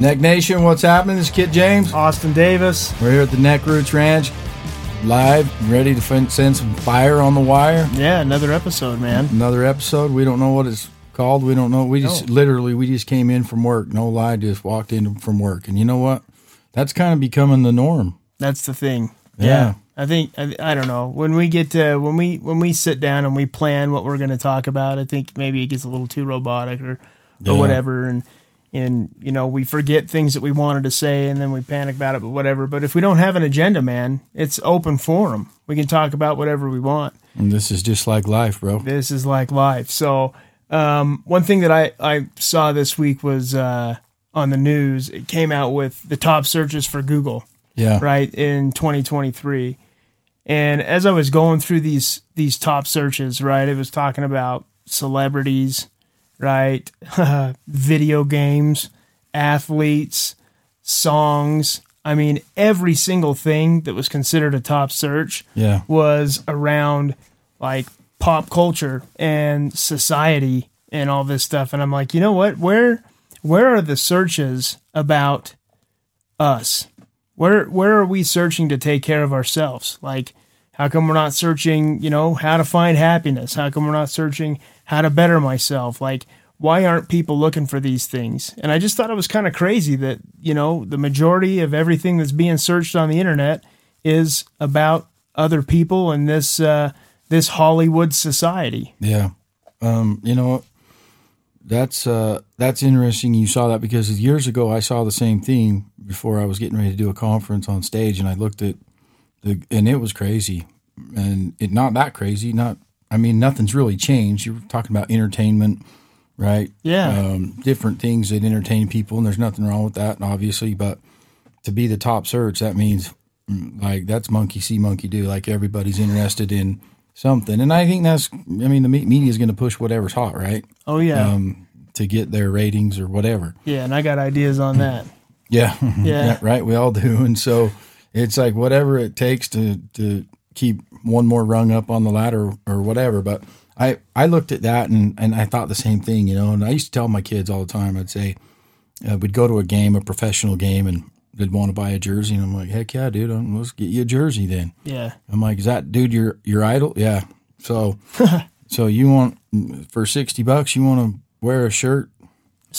Neck Nation, what's happening? This is Kit James. Austin Davis. We're here at the Neck Roots Ranch, live, ready to fin- send some fire on the wire. Yeah, another episode, man. Another episode. We don't know what it's called. We don't know. We just No. literally we just came in from work. No lie, just walked in from work. And you know what? That's kind of becoming the norm. That's the thing. Yeah. I think I, I don't know when we get to when we when we sit down and we plan what we're going to talk about. I think maybe it gets a little too robotic or Yeah. or whatever, and and you know we forget things that we wanted to say and then we panic about it, but whatever. But if we don't have an agenda, man, it's open forum. We can talk about whatever we want. And this is just like life, bro. this is like life. So, um, one thing that I, I saw this week was uh, on the news. It came out with the top searches for Google, Yeah. right, in 2023. And as I was going through these these top searches, right, it was talking about celebrities, right, video games, athletes, songs. I mean, every single thing that was considered a top search Yeah. was around like pop culture and society and all this stuff and I'm like, "You know what? Where where are the searches about us? Where where are we searching to take care of ourselves? Like how come we're not searching, you know, how to find happiness? How come we're not searching how to better myself? Like why aren't people looking for these things? And I just thought it was kind of crazy that, you know, the majority of everything that's being searched on the internet is about other people and this uh, this Hollywood society. Yeah. Um, you know? That's uh that's interesting you saw that because years ago I saw the same thing before I was getting ready to do a conference on stage and I looked at the and it was crazy. And it not that crazy, not I mean nothing's really changed. You're talking about entertainment, right? Yeah. Um, different things that entertain people and there's nothing wrong with that obviously, but to be the top search that means mm, like that's monkey see monkey do like everybody's interested in something and i think that's i mean the me- media is going to push whatever's hot right Oh yeah, um, to get their ratings or whatever yeah, and I got ideas on that. yeah Yeah. right we all do and so it's like whatever it takes to to keep one more rung up on the ladder or whatever but i i looked at that and and i thought the same thing you know and i used to tell my kids all the time i'd say uh, we'd go to a game a professional game and they'd want to buy a jersey and i'm like heck yeah dude um, let's get you a jersey then Yeah, I'm like, is that dude your your idol? Yeah. So so you want for sixty bucks you want to wear a shirt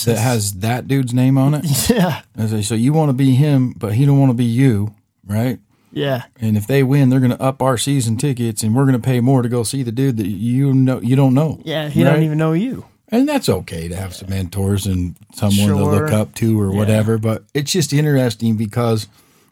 that has that dude's name on it? yeah, I say, so you want to be him, but he don't want to be you, right? yeah, And if they win, they're going to up our season tickets, and we're going to pay more to go see the dude that you know you don't know. yeah. He Right? don't even know you. And that's okay to have some mentors and someone to look up to or whatever. But it's just interesting because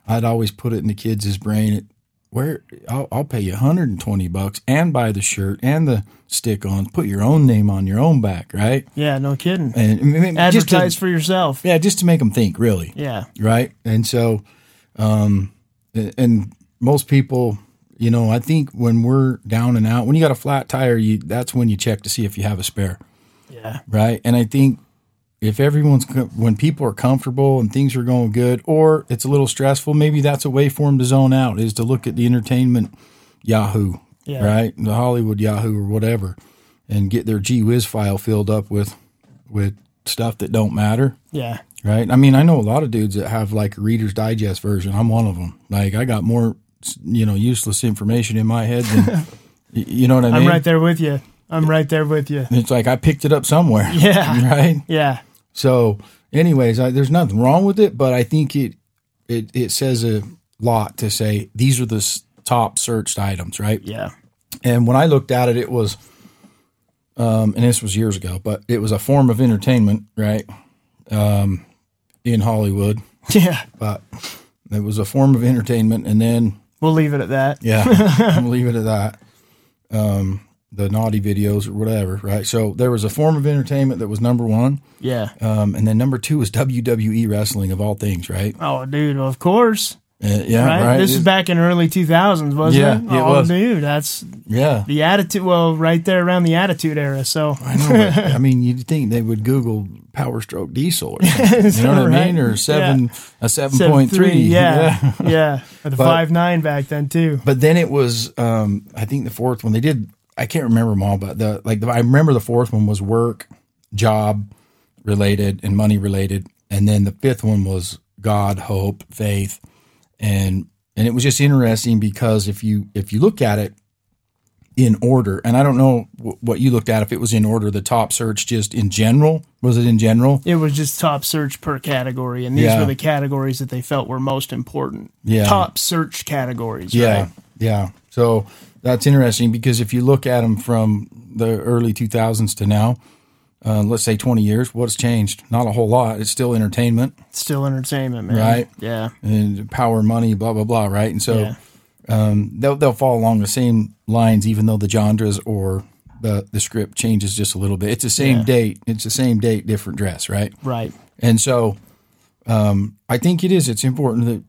I'd always put it in the kids' brain. Where I'll, I'll pay you 120 bucks and buy the shirt and the stick on. Put your own name on your own back, right? Yeah, no kidding. And I mean, Advertise to, for yourself. yeah, just to make them think, really, Yeah, right? And so, um, and most people, you know, I think when we're down and out, when you got a flat tire, you that's when you check to see if you have a spare yeah, right? And I think if everyone's when people are comfortable and things are going good, or it's a little stressful, maybe that's a way for them to zone out is to look at the entertainment Yahoo, Yeah. right? The Hollywood Yahoo or whatever, and get their G Whiz file filled up with with stuff that don't matter. yeah, Right. I mean, I know a lot of dudes that have like a Reader's Digest version. I'm one of them. Like, I got more, you know, useless information in my head than, you know what I mean? I'm right there with you. I'm right there with you. It's like I picked it up somewhere. Yeah. Right. Yeah, So, anyways, I, there's nothing wrong with it, but I think it it it says a lot to say these are the s- top searched items, right? yeah, And when I looked at it, it was, um, and this was years ago, but it was a form of entertainment, right? Um, in Hollywood, yeah. but it was a form of entertainment, and then We'll leave it at that. yeah, we'll leave it at that. Um, the naughty videos or whatever, right? So there was a form of entertainment that was number one. Yeah. Um, and then number two is WWE wrestling of all things, right? Oh, dude. Of course. Uh, yeah, right? right. This is back in early 2000s, wasn't Yeah, it? it oh, was. dude, that's yeah, the attitude. Well, right there around the attitude era. So I know. but, I mean, you'd think they would Google Power Stroke Diesel, or something, you know what I mean, or seven a seven point three, yeah, yeah, Or the But- five nine back then too. But then it was, um, I think the fourth one they did. I can't remember them all, but the like the, I remember the fourth one was work, job related, and money related. and then the fifth one was God, hope, faith, and and it was just interesting because if you if you look at it in order, and I don't know w- what you looked at if it was in order, the top search just in general was it in general? It was just top search per category, and these Yeah. were the categories that they felt were most important. Yeah. Top search categories. Yeah, Right? yeah. So that's interesting because if you look at them from the early 2000s to now, uh, let's say 20 years, what's changed? Not a whole lot. It's still entertainment It's Still entertainment, man. Right. Yeah. and power, money, blah blah blah, right? And so Yeah. um, they'll they'll fall along the same lines, even though the genres or the the script changes just a little bit. It's the same Yeah. date. It's the same date, different dress, right? Right. And so um, I think it is. It's important that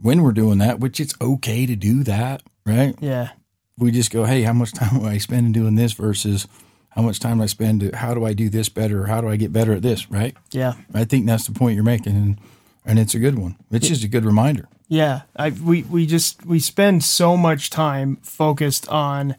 when we're doing that, which it's okay to do that, right? Yeah. we just go, hey, how much time am I spending doing this versus how much time do I spend? How do I do this better? How do I get better at this? Right. Yeah. I think that's the point you're making, and and it's a good one. It's just a good reminder. Yeah, I we we just we spend so much time focused on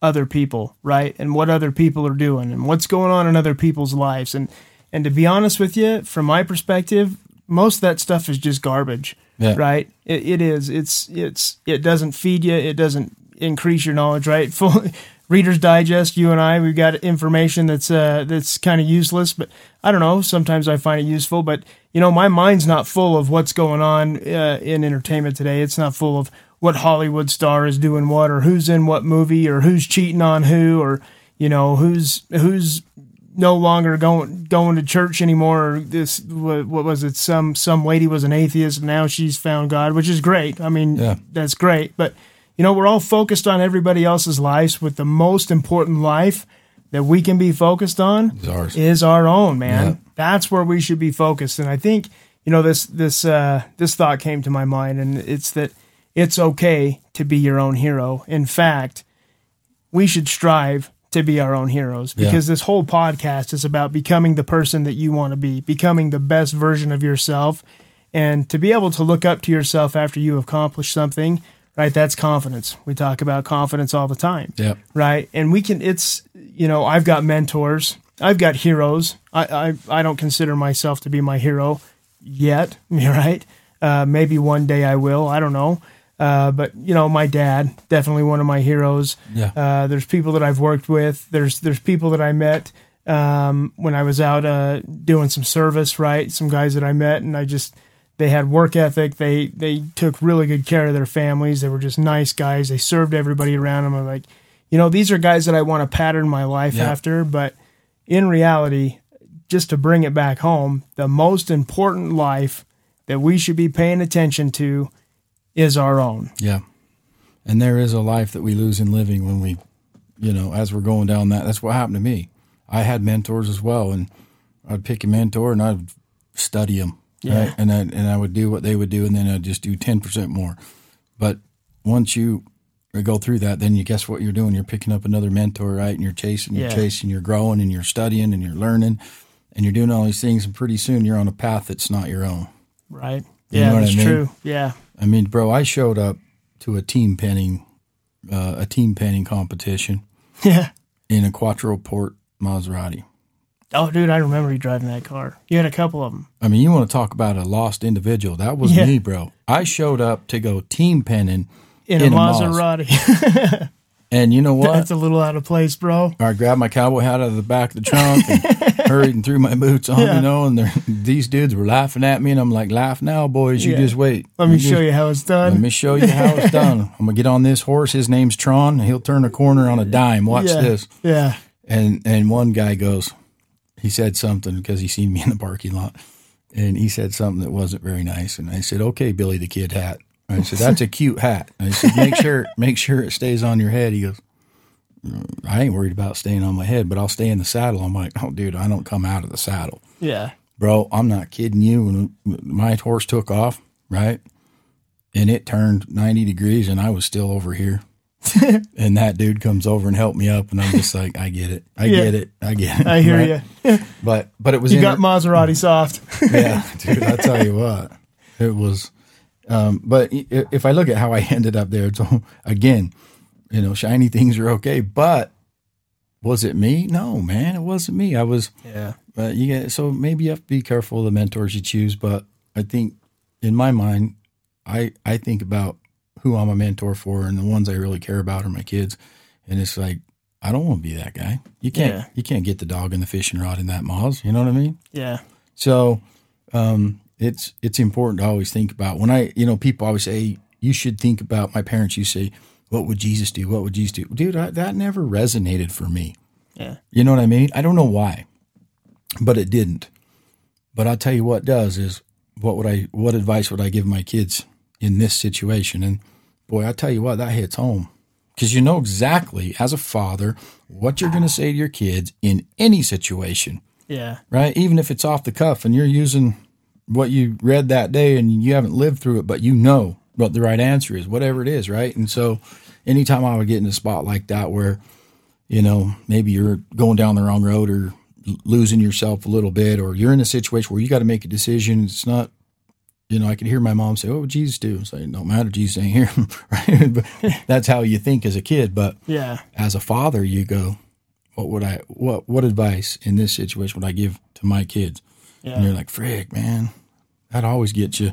other people, right? And what other people are doing and what's going on in other people's lives. And and to be honest with you, from my perspective, most of that stuff is just garbage. Yeah. Right? It, it is. It's it's it doesn't feed you, it doesn't increase your knowledge, right? Full Reader's Digest, you and I, we've got information that's uh, that's kind of useless, but I don't know. Sometimes I find it useful, but you know, my mind's not full of what's going on uh, in entertainment today. It's not full of what Hollywood star is doing what, or who's in what movie, or who's cheating on who, or you know, who's who's no longer going going to church anymore. Or this what, what was it? Some some lady was an atheist, and now she's found God, which is great. I mean, Yeah. that's great, but you know, we're all focused on everybody else's lives with the most important life that we can be focused on is our own, man. Yeah. That's where we should be focused. And I think, you know, this this uh this thought came to my mind and it's that it's okay to be your own hero. In fact, we should strive to be our own heroes Yeah. because this whole podcast is about becoming the person that you want to be, becoming the best version of yourself and to be able to look up to yourself after you accomplished something, right? That's confidence. We talk about confidence all the time Yep. right? And we can. It's you know I've got mentors, I've got heroes. I I, I don't consider myself to be my hero yet, right? Uh, maybe one day I will. I don't know. Uh, but you know, my dad definitely one of my heroes. Yeah. Uh, there's people that I've worked with. There's there's people that I met um, when I was out uh, doing some service. Right, some guys that I met, and I just they had work ethic. They they took really good care of their families. They were just nice guys. They served everybody around them. I'm like, you know, these are guys that I want to pattern my life Yeah. after. But in reality, just to bring it back home, the most important life that we should be paying attention to is our own. Yeah. And there is a life that we lose in living when we, you know, as we're going down that. That's what happened to me. I had mentors as well, and I'd pick a mentor and I'd study them, Yeah. right? And I and I would do what they would do, and then I'd just do ten percent more. But once you go through that, then you guess what you're doing? You're picking up another mentor, right? And you're chasing, you're Yeah. chasing, you're growing, and you're studying, and you're learning, and you're doing all these things, and pretty soon you're on a path that's not your own. Right? You yeah, what I that's mean? true. Yeah. I mean, bro, I showed up to a team penning, uh, a team penning competition Yeah. in a Quattroporte Maserati. Oh, dude, I remember you driving that car. You had a couple of them. I mean, you want to talk about a lost individual? That was Yeah. me, bro. I showed up to go team penning, In, In a a Maserati. and you know what? That's a little out of place, bro. I grabbed my cowboy hat out of the back of the trunk and hurried and threw my boots on, Yeah. you know. And these dudes were laughing at me, and I'm like, "Laugh now, boys. You Yeah. just wait. Let me just- show you how it's done. Let me show you how it's done. I'm gonna get on this horse. His name's Tron. and He'll turn a corner on a dime. Watch this." Yeah. And and one guy goes, he said something because he seen me in the parking lot, and he said something that wasn't very nice. And I said, "Okay, Billy the Kid hat." And I said, "That's a cute hat." And I said, "Make sure make sure it stays on your head." He goes, "I ain't worried about staying on my head, but I'll stay in the saddle." I'm like, "Oh, dude, I don't come out of the saddle, Yeah. bro. I'm not kidding you." When my horse took off, right, and it turned 90 degrees, and I was still over here. and that dude comes over and helped me up, and I'm just like, I get it, I Yeah. get it, I get it. I hear right? you. But but it was You in got Maserati soft. yeah, dude. I tell you what, it was. Um, but if I look at how I ended up there, it's again, you know, shiny things are okay, but was it me? No, man, it wasn't me. I was. Yeah. But you get so maybe you have to be careful of the mentors you choose. But I think in my mind, I I think about who I'm a mentor for, and the ones I really care about are my kids. And it's like I don't want to be that guy. You can't Yeah. you can't get the dog and the fishing rod in that Moz. You know what I mean? Yeah. So um, it's it's important to always think about when I you know people always say you should think about my parents. You say what would Jesus do? What would Jesus do? Dude, I, that never resonated for me. Yeah. You know what I mean? I don't know why, but it didn't. But I'll tell you what does is what would I what advice would I give my kids in this situation? And boy, I tell you what, that hits home because you know exactly as a father what you're going to say to your kids in any situation Yeah. right? Even if it's off the cuff and you're using what you read that day and you haven't lived through it, but you know what the right answer is, whatever it is, right? And so anytime I would get in a spot like that where, you know, maybe you're going down the wrong road or losing yourself a little bit, or you're in a situation where you got to make a decision, it's not, you know, I could hear my mom say, "Oh, what would Jesus do?" It's like, "No matter, Jesus ain't here," right? but that's how you think as a kid, but Yeah. as a father, you go, what would I, what, what advice in this situation would I give to my kids? Yeah. And you're like, frick, man, that always gets you,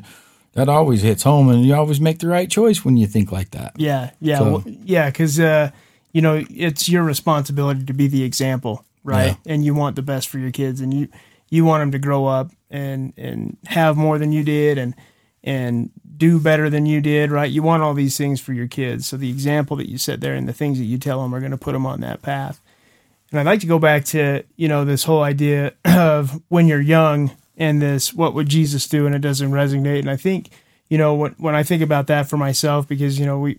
that always hits home. And you always make the right choice when you think like that. Yeah, yeah, So- well, yeah. Because uh, you know it's your responsibility to be the example, right? And you want the best for your kids, and you you want them to grow up and and have more than you did, and and do better than you did, right? You want all these things for your kids. So the example that you set there and the things that you tell them are going to put them on that path. And I'd like to go back to you know this whole idea of when you're young and this what would Jesus do, and it doesn't resonate. And I think you know when when I think about that for myself, because you know we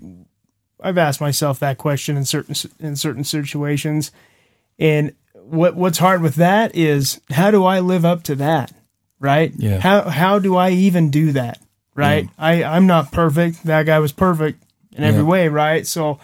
I've asked myself that question in certain in certain situations, and what what's hard with that is how do I live up to that, right? Yeah. How how do I even do that, right? I I'm not perfect. That guy was perfect in every Yeah. way, right? So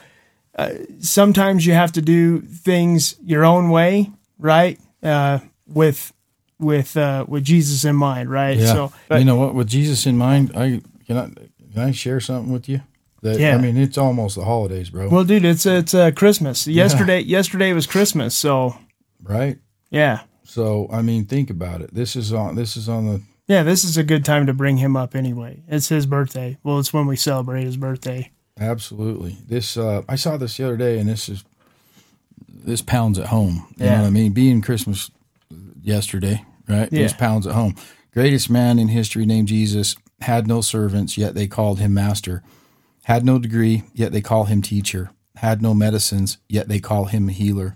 uh, sometimes you have to do things your own way, right? Uh, with with uh, with Jesus in mind, right? Yeah. So, but, you know what? With Jesus in mind, I can I, can I share something with you? That, Yeah. I mean, it's almost the holidays, bro. well, dude, it's it's uh, Christmas. Yesterday, yesterday was Christmas, so right? yeah. So, I mean, think about it. This is on, this is on the, Yeah, this is a good time to bring him up anyway. It's his birthday. Well, it's when we celebrate his birthday. Absolutely. This uh I saw this the other day and this is this pounds at home. You Yeah. know what I mean? Being Christmas yesterday, right? This Yeah. pounds at home. Greatest man in history named Jesus had no servants, yet they called him master. Had no degree, yet they call him teacher. Had no medicines, yet they call him healer.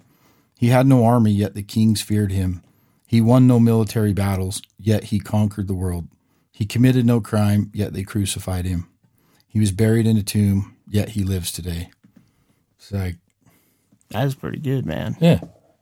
He had no army, yet the kings feared him. He won no military battles, yet he conquered the world. He committed no crime, yet they crucified him. He was buried in a tomb, yet he lives today. It's like, That's pretty good, man. yeah,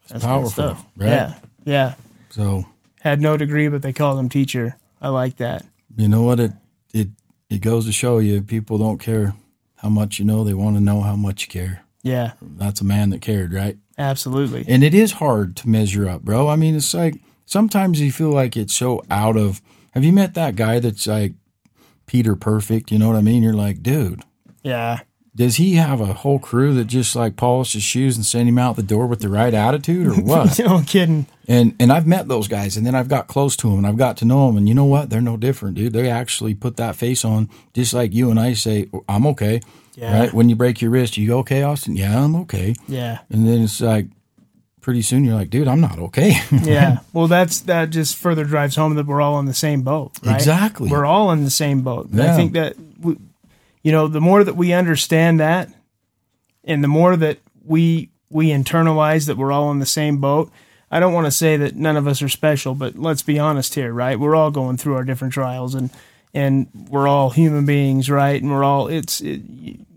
That's powerful, good stuff. right? Yeah, yeah. So Had no degree, but they called him teacher. I like that. you know what? It it it goes to show you, people don't care how much you know; they want to know how much you care. Yeah, That's a man that cared, right? Absolutely. And it is hard to measure up, bro. I mean, it's like sometimes you feel like it's so out of. Have you met that guy that's like Peter Perfect? You know what I mean? You're like, dude, Yeah, does he have a whole crew that just like polish his shoes and send him out the door with the right attitude, or what? no kidding. And and I've met those guys, and then I've got close to them, and I've got to know them, and you know what? They're no different, dude. They actually put that face on, just like you and I say, oh, "I'm okay." Yeah. Right? When you break your wrist, you go, "Okay, Austin." Yeah, I'm okay. Yeah, And then it's like, pretty soon you're like, "Dude, I'm not okay." yeah. well, that's that just further drives home that we're all in the same boat. Right? Exactly. We're all in the same boat. And I think that we, you know, the more that we understand that, and the more that we we internalize that we're all in the same boat. I don't want to say that none of us are special, but let's be honest here, right? We're all going through our different trials, and and we're all human beings, right? And we're all it's it,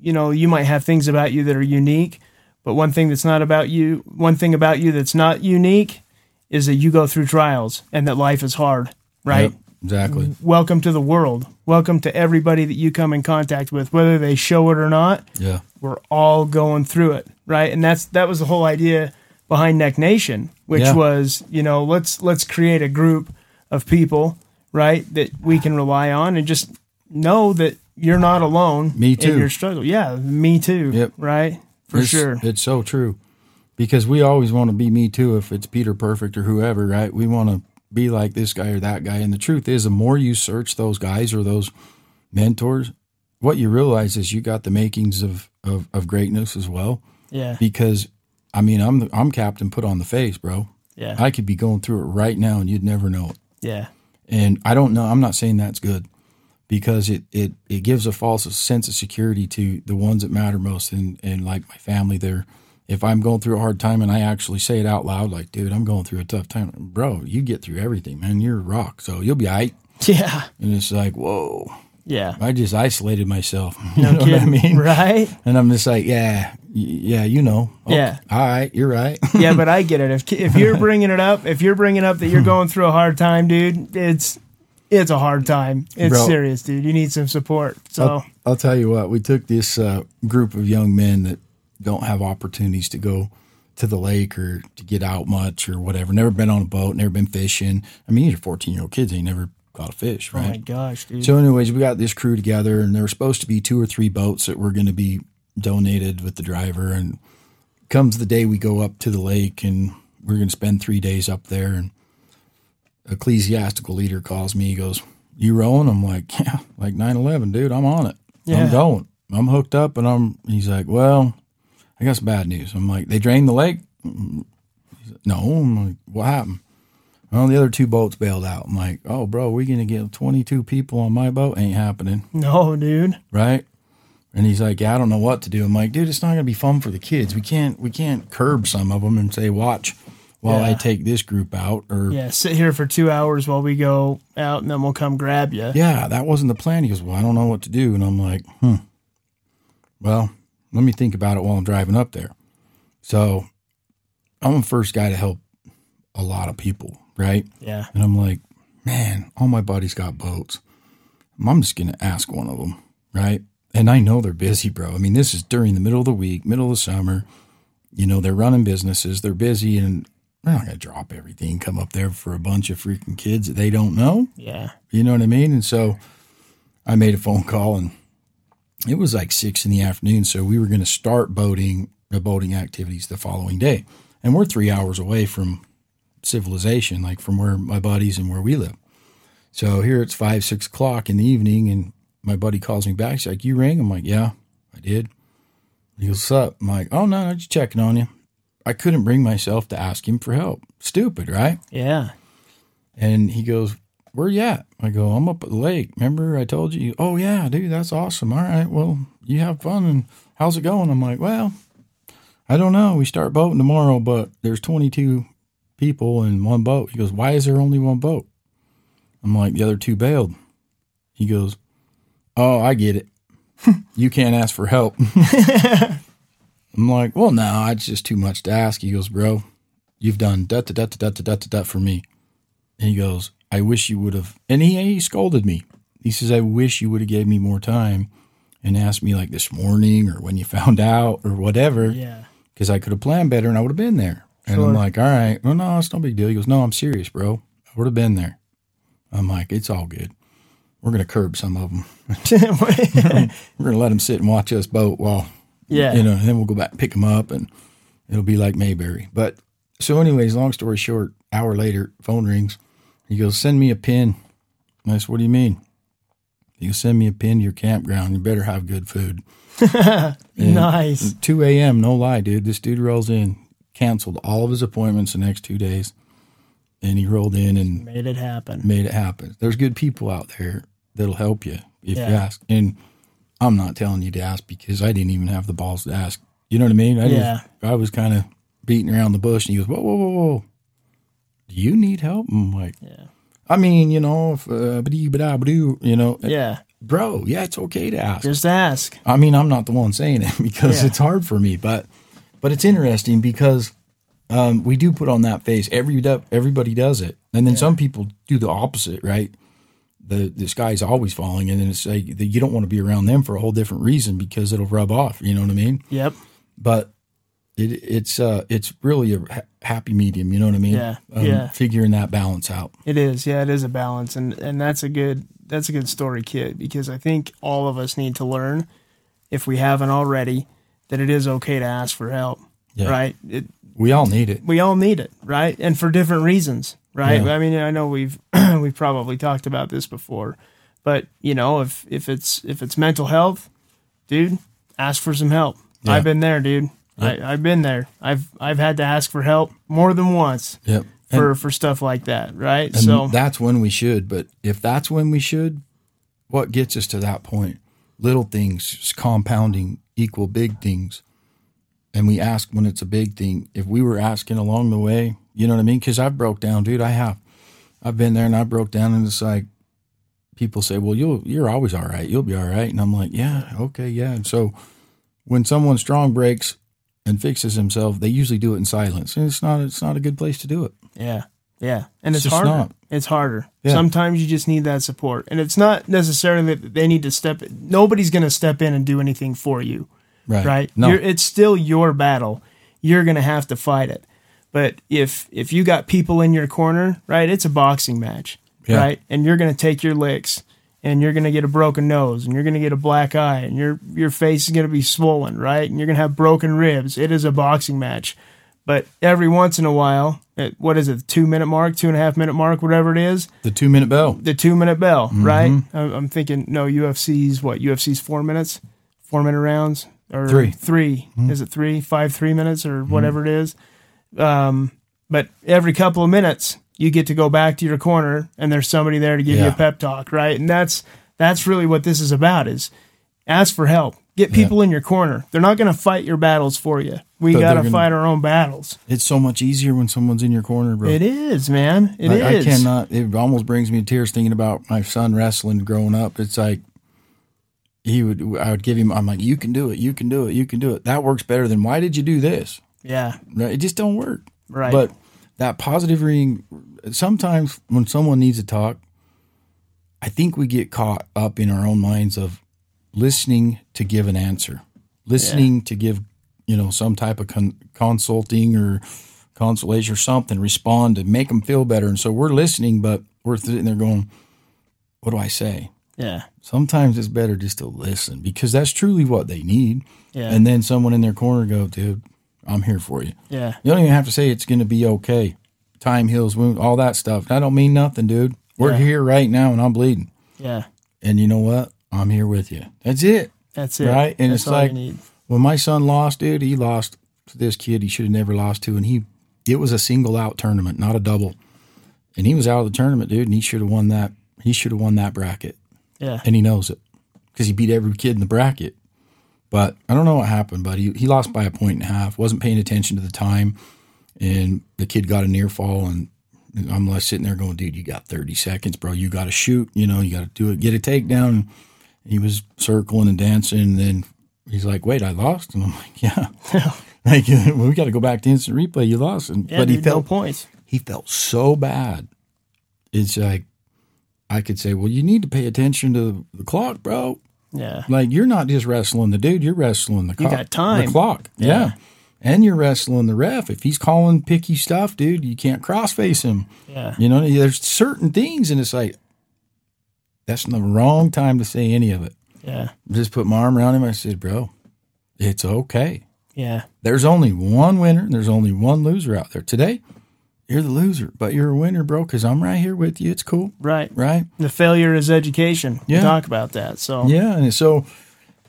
you know you might have things about you that are unique, but one thing that's not about you, one thing about you that's not unique, is that you go through trials and that life is hard, right? Yep, exactly. welcome to the world. Welcome to everybody that you come in contact with, whether they show it or not. Yeah. We're all going through it, right? And that's that was the whole idea behind Neck Nation, which Yeah. was, you know, let's let's create a group of people, right, that we can rely on and just know that you're not alone Me too. in your struggle. Yeah, me too. Yep. Right? For It's- sure. It's so true. because we always want to be me too if it's Peter Perfect or whoever, right? We want to be like this guy or that guy. And the truth is, the more you search those guys or those mentors, what you realize is you got the makings of, of, of greatness as well. Yeah. Because, I mean, I'm the, I'm Captain Put on the Face, bro. Yeah. I could be going through it right now and you'd never know it. yeah. And I don't know. I'm not saying that's good because it it it gives a false sense of security to the ones that matter most, and and like my family. There, if I'm going through a hard time and I actually say it out loud, like, dude, I'm going through a tough time, bro. You get through everything, man. You're a rock, so you'll be alright. Yeah. And it's like, whoa, Yeah. I just isolated myself. You No know what I kidding. mean? Right? And I'm just like, yeah, yeah, you know. Okay, Yeah. All right, you're right. Yeah, but I get it. If if you're bringing it up, if you're bringing up that you're going through a hard time, dude, it's it's a hard time. It's Bro. serious, dude. You need some support. So I'll, I'll tell you what, we took this uh, group of young men that don't have opportunities to go to the lake or to get out much or whatever. Never been on a boat, never been fishing. I mean, these are 14 year old kids. They never caught a fish, oh my right? gosh, dude. so, anyways, we got this crew together, and there were supposed to be two or three boats that were going to be donated with the driver. And comes the day we go up to the lake, and we're going to spend three days up there. And ecclesiastical leader calls me. He goes, "You rowing?" I'm like, "Yeah, like 9/11, dude. I'm on it. Yeah. I'm going. I'm hooked up." And I'm. He's like, "Well, I got some bad news." I'm like, "They drained the lake." Like, no. I'm like, "What happened?" Well, the other two boats bailed out. I'm like, "Oh, bro, we gonna get 22 people on my boat? Ain't happening, no, dude. right?" And he's like, "Yeah, I don't know what to do." I'm like, "Dude, it's not gonna be fun for the kids. We can't. We can't curb some of them and say, watch." While I take this group out, or Yeah, sit here for two hours while we go out, and then we'll come grab you. yeah, that wasn't the plan. He goes, well, I don't know what to do. And I'm like, hmm. Well, let me think about it while I'm driving up there. So I'm the first guy to help a lot of people, right? Yeah, And I'm like, man, all my buddies got boats. I'm just going to ask one of them, right? And I know they're busy, bro. I mean, this is during the middle of the week, middle of the summer. You know, they're running businesses, they're busy, and they're not going to drop everything, come up there for a bunch of freaking kids that they don't know. yeah, You know what I mean? And so I made a phone call and it was like six in the afternoon. So we were going to start boating, the boating activities the following day. And we're three hours away from civilization, like from where my buddies and where we live. So here it's five, six o'clock in the evening and my buddy calls me back. He's like, You ring? I'm like, Yeah, I did. He goes, What's up? I'm like, Oh, no, I'm just checking on you. I couldn't bring myself to ask him for help. Stupid, right? yeah. And he goes, Where you at? I go, I'm up at the lake. Remember I told you? Oh, yeah, dude, that's awesome. All right, well, you have fun. And how's it going? I'm like, Well, I don't know. We start boating tomorrow, but there's 22 people in one boat. He goes, Why is there only one boat? I'm like, The other two bailed. He goes, Oh, I get it. you can't ask for help. I'm like, Well, no, it's just too much to ask. He goes, Bro, you've done da da da da da da da da for me. And he goes, I wish you would have. And he, he scolded me. He says, I wish you would have gave me more time and asked me like this morning or when you found out or whatever, Yeah. because I could have planned better and I would have been there. And Sure. I'm like, all right, well, no, it's no big deal. He goes, no, I'm serious, bro. I would have been there. I'm like, it's all good. We're going to curb some of them. We're going to let them sit and watch us boat while yeah. you know, and then we'll go back and pick them up, and it'll be like Mayberry. But so, anyways, long story short, hour later, phone rings. He goes, "Send me a pin." I said, "What do you mean?" You goes, "Send me a pin to your campground. You better have good food." nice. 2 a.m. No lie, dude. This dude rolls in, canceled all of his appointments the next two days, and he rolled in and Made it happen. made it happen. There's good people out there that'll help you if you ask. And I'm not telling you to ask because I didn't even have the balls to ask. You know what I mean? I Yeah. just, I was kind of beating around the bush, and he goes, "Whoa, whoa, whoa, whoa! Do you need help?" I'm like, Yeah. "I mean, you know, if, uh, you know, Yeah. bro, yeah, it's okay to ask." Just ask. I mean, I'm not the one saying it because Yeah. it's hard for me, but but it's interesting because um, we do put on that face. Every everybody does it, and then some people do the opposite, right? The the sky's always falling, and then it's like you don't want to be around them for a whole different reason because it'll rub off. You know what I mean? Yep. But it it's uh it's really a ha- happy medium. You know what I mean? Yeah, Um, yeah. Figuring that balance out. It is. Yeah, it is a balance and and that's a good that's a good story, Kit, because I think all of us need to learn if we haven't already that it is okay to ask for help. Yeah. right? It, We all need it. we all need it, right? And for different reasons, right? Yeah. I mean, I know we've we've probably talked about this before, but you know, if if it's if it's mental health, dude, ask for some help. Yeah. I've been there, dude. I, I've been there. I've I've had to ask for help more than once Yep. for for stuff like that, right? And so that's when we should. But if that's when we should, what gets us to that point? Little things compounding equal big things. And we ask when it's a big thing. If we were asking along the way, you know what I mean? Because I've broke down, dude. I have. I've been there and I broke down, and it's like people say, "Well, you'll you're always all right. You'll be all right." And I'm like, "Yeah, okay, yeah." And so when someone strong breaks and fixes himself, they usually do it in silence, and it's not it's not a good place to do it. Yeah. Yeah. And It's it's, harder. not. It's harder. Yeah. Sometimes you just need that support. And it's not necessarily that they need to step nobody's going to step in and do anything for you, Right? right? No. You're, it's still your battle. You're going to have to fight it. But if if you got people in your corner, right? It's a boxing match, Yeah. right? And you're going to take your licks and you're going to get a broken nose and you're going to get a black eye and your your face is going to be swollen, right? And you're going to have broken ribs. It is a boxing match. But every once in a while, at, what is it, the two minute mark, two and a half minute mark, whatever it is, the two minute bell. the two minute bell, Mm-hmm. right? I'm, I'm thinking, no, UFC's what? UFC's four minutes, four minute rounds, or Three. 3 Is it three, five, three minutes, or whatever it is? Um, but every couple of minutes, you get to go back to your corner, and there's somebody there to give you a pep talk, right? And that's that's really what this is about: is ask for help, get people in your corner. They're not going to fight your battles for you. We got to fight our own battles. It's so much easier when someone's in your corner, bro. It is, man. It is. I cannot. It almost brings me to tears thinking about my son wrestling growing up. It's like he would. I would give him. I'm like, you can do it. You can do it. You can do it. That works better than why did you do this? Yeah. It just don't work. Right. But that positive ring. Sometimes when someone needs to talk, I think we get caught up in our own minds of listening to give an answer, listening to give you know some type of con- consulting or consolation or something, respond to make them feel better. And so we're listening, but we're sitting there going, "What do I say?" yeah. Sometimes it's better just to listen because that's truly what they need. Yeah. And then someone in their corner go, "Dude, I'm here for you." Yeah. You don't even have to say it's going to be okay. Time heals wound, all that stuff. That don't mean nothing, dude. We're Yeah. here right now, and I'm bleeding. Yeah. And you know what? I'm here with you. That's it. That's it. Right? And That's it's like-. When my son lost, dude, he lost to this kid he should have never lost to, and he it was a single out tournament, not a double. And he was out of the tournament, dude, and he should have won that. He should have won that bracket, Yeah. and he knows it because he beat every kid in the bracket. But I don't know what happened, but he, he lost by a point and a half. Wasn't paying attention to the time, and the kid got a near fall, and I'm like sitting there going, "Dude, you got 30 seconds, bro. You got to shoot. You know, you got to do it. Get a takedown." He was circling and dancing, and then he's like, "Wait, I lost," and I'm like, "Yeah." like we got to go back to instant replay. You lost, and Yeah, but he dude, no felt points. he felt so bad. It's like I could say, "Well, you need to pay attention to the clock, bro." Yeah. Like you're not just wrestling the dude, you're wrestling the clock. You got time. The clock. Yeah. Yeah. And you're wrestling the ref. If he's calling picky stuff, dude, you can't crossface him. Yeah. You know, there's certain things and it's like that's the wrong time to say any of it. Yeah. Just put my arm around him. I said, Bro, it's okay. Yeah. There's only one winner, and there's only one loser out there. Today, you're the loser, but you're a winner, bro, because I'm right here with you. It's cool. Right. Right? The failure is education. We Yeah. talk about that. So Yeah. And so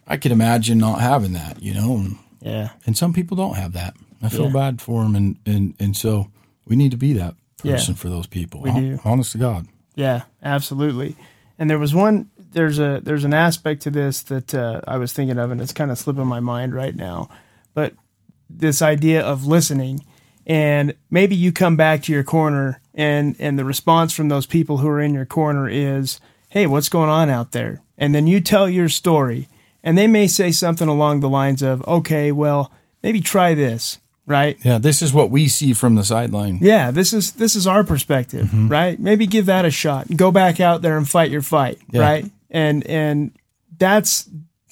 I could imagine not having that, you know, and yeah. and some people don't have that. I feel Yeah. bad for them, and and and so we need to be that Yeah. person for those people. We do. Honest to God. Yeah, absolutely. And there was one there's a there's an aspect to this that uh, I was thinking of, and it's kind of slipping my mind right now. But this idea of listening, and maybe you come back to your corner, and and the response from those people who are in your corner is, "Hey, what's going on out there?" And then you tell your story, and they may say something along the lines of, "Okay, well, maybe try this." Right? Yeah, this is what we see from the sideline. Yeah, this is this is our perspective, Mm-hmm. right? Maybe give that a shot. Go back out there and fight your fight, Yeah. right? And and that's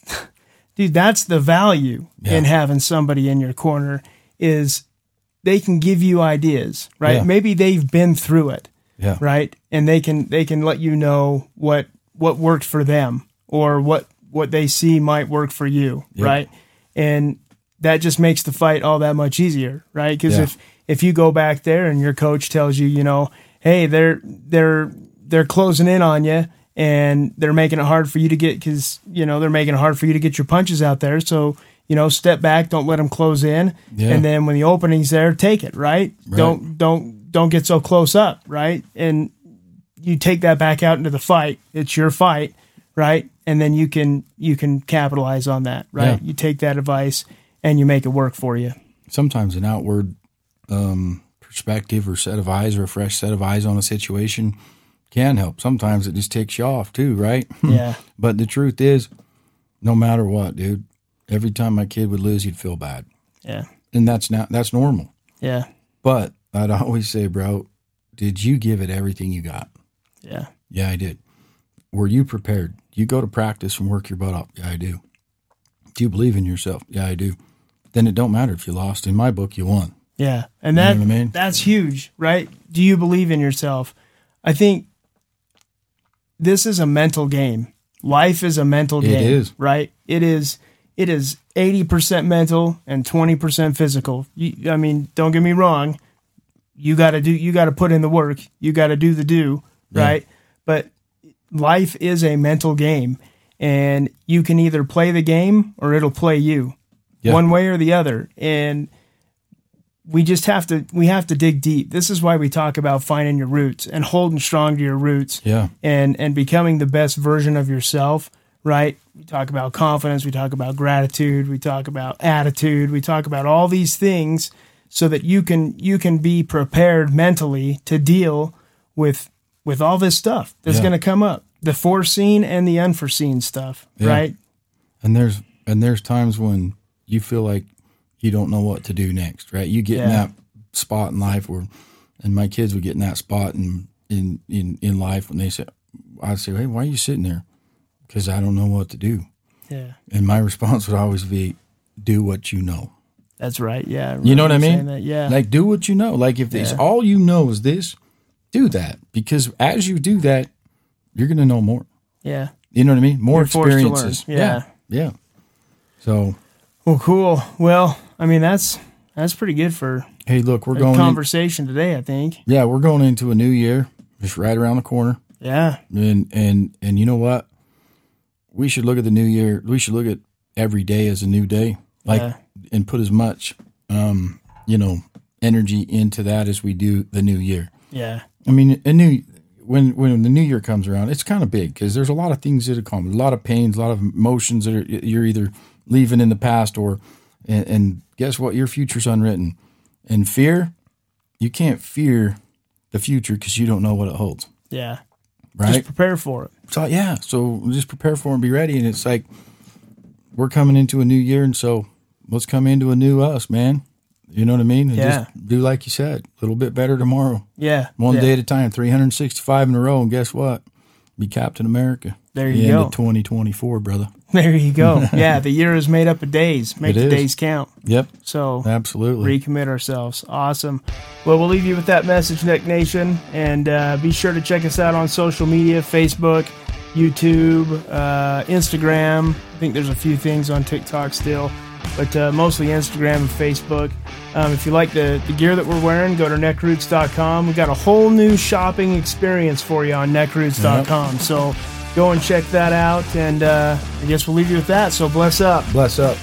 dude, that's the value in having somebody in your corner is they can give you ideas, right? Yeah. Maybe they've been through it, Yeah. right? And they can they can let you know what what worked for them or what what they see might work for you, right? And that just makes the fight all that much easier, right? Because Yeah. if if you go back there and your coach tells you, you know, hey, they're they're they're closing in on you and they're making it hard for you to get because you know they're making it hard for you to get your punches out there. So you know, step back, don't let them close in, Yeah. and then when the opening's there, take it, right? Right. Don't don't don't get so close up, right? And you take that back out into the fight. It's your fight, right? And then you can you can capitalize on that, right? Yeah. You take that advice and you make it work for you. sometimes an outward um, perspective or set of eyes or a fresh set of eyes on a situation can help. Sometimes it just takes you off too, right? Yeah. but the truth is, no matter what, dude, every time my kid would lose, he'd feel bad, Yeah. and that's not that's normal. Yeah. But I'd always say, bro, did you give it everything you got? Yeah. Yeah, I did. Were you prepared? You go to practice and work your butt off. Yeah, I do. Do you believe in yourself? Yeah, I do. Then it don't matter if you lost. In my book, you won. Yeah. And know that what I mean? that's huge, right? Do you believe in yourself? I think this is a mental game. Life is a mental game, is. right? It is it is 80% mental and 20% physical. You, I mean, don't get me wrong. You got to do you got to put in the work. You got to do the do, Yeah. right? But life is a mental game and you can either play the game or it'll play you. Yeah. One way or the other. And we just have to we have to dig deep. This is why we talk about finding your roots and holding strong to your roots Yeah. and and becoming the best version of yourself, right? We talk about confidence, we talk about gratitude, we talk about attitude, we talk about all these things so that you can you can be prepared mentally to deal with with all this stuff that's Yeah. going to come up. The foreseen and the unforeseen stuff, Yeah. right? And there's and there's times when you feel like you don't know what to do next, right? You get in that spot in life where, and my kids would get in that spot in in in in life when they say, I'd say, hey, why are you sitting there? Because I don't know what to do. Yeah. And my response would always be, do what you know. That's right. Yeah. You know what I mean? That. Yeah. Like, do what you know. Like, if it's Yeah. all you know is this, do that. Because as you do that, you're going to know more. yeah. You know what I mean? More You're forced to learn. experiences. Yeah. yeah. Yeah. So, Well, cool. Well, I mean that's that's pretty good for hey, look, we're going. in- conversation today. I think. yeah, we're going into a new year, just right around the corner. Yeah. And and and you know what? We should look at the new year. We should look at every day as a new day, like, Yeah. and put as much, um, you know, energy into that as we do the new year. Yeah. I mean, a new when when the new year comes around, it's kind of big because there's a lot of things that come, a lot of pains, a lot of emotions that are, you're either leaving in the past or, and, and guess what? Your future's unwritten. And fear, you can't fear the future because you don't know what it holds, Yeah. Right? Just prepare for it. so yeah, so just prepare for it and be ready. And it's like we're coming into a new year, and so let's come into a new us, man. You know what I mean? And Yeah. Just do like you said, a little bit better tomorrow. Yeah. One yeah. day at a time, 365 in a row. And guess what? Be Captain America. There The you end go. of 2024, brother. There you go. yeah. The year is made up of days. Make It the is. days count. Yep, So absolutely. recommit ourselves. Awesome. Well, we'll leave you with that message, Neck Nation, and uh, be sure to check us out on social media: Facebook, YouTube, uh, Instagram. I think there's a few things on TikTok still, but uh, mostly Instagram and Facebook. Um, if you like the, the gear that we're wearing, go to neckroots.com. We've got a whole new shopping experience for you on neckroots.com. So go and check that out, and uh, I guess we'll leave you with that. So bless up. Bless up.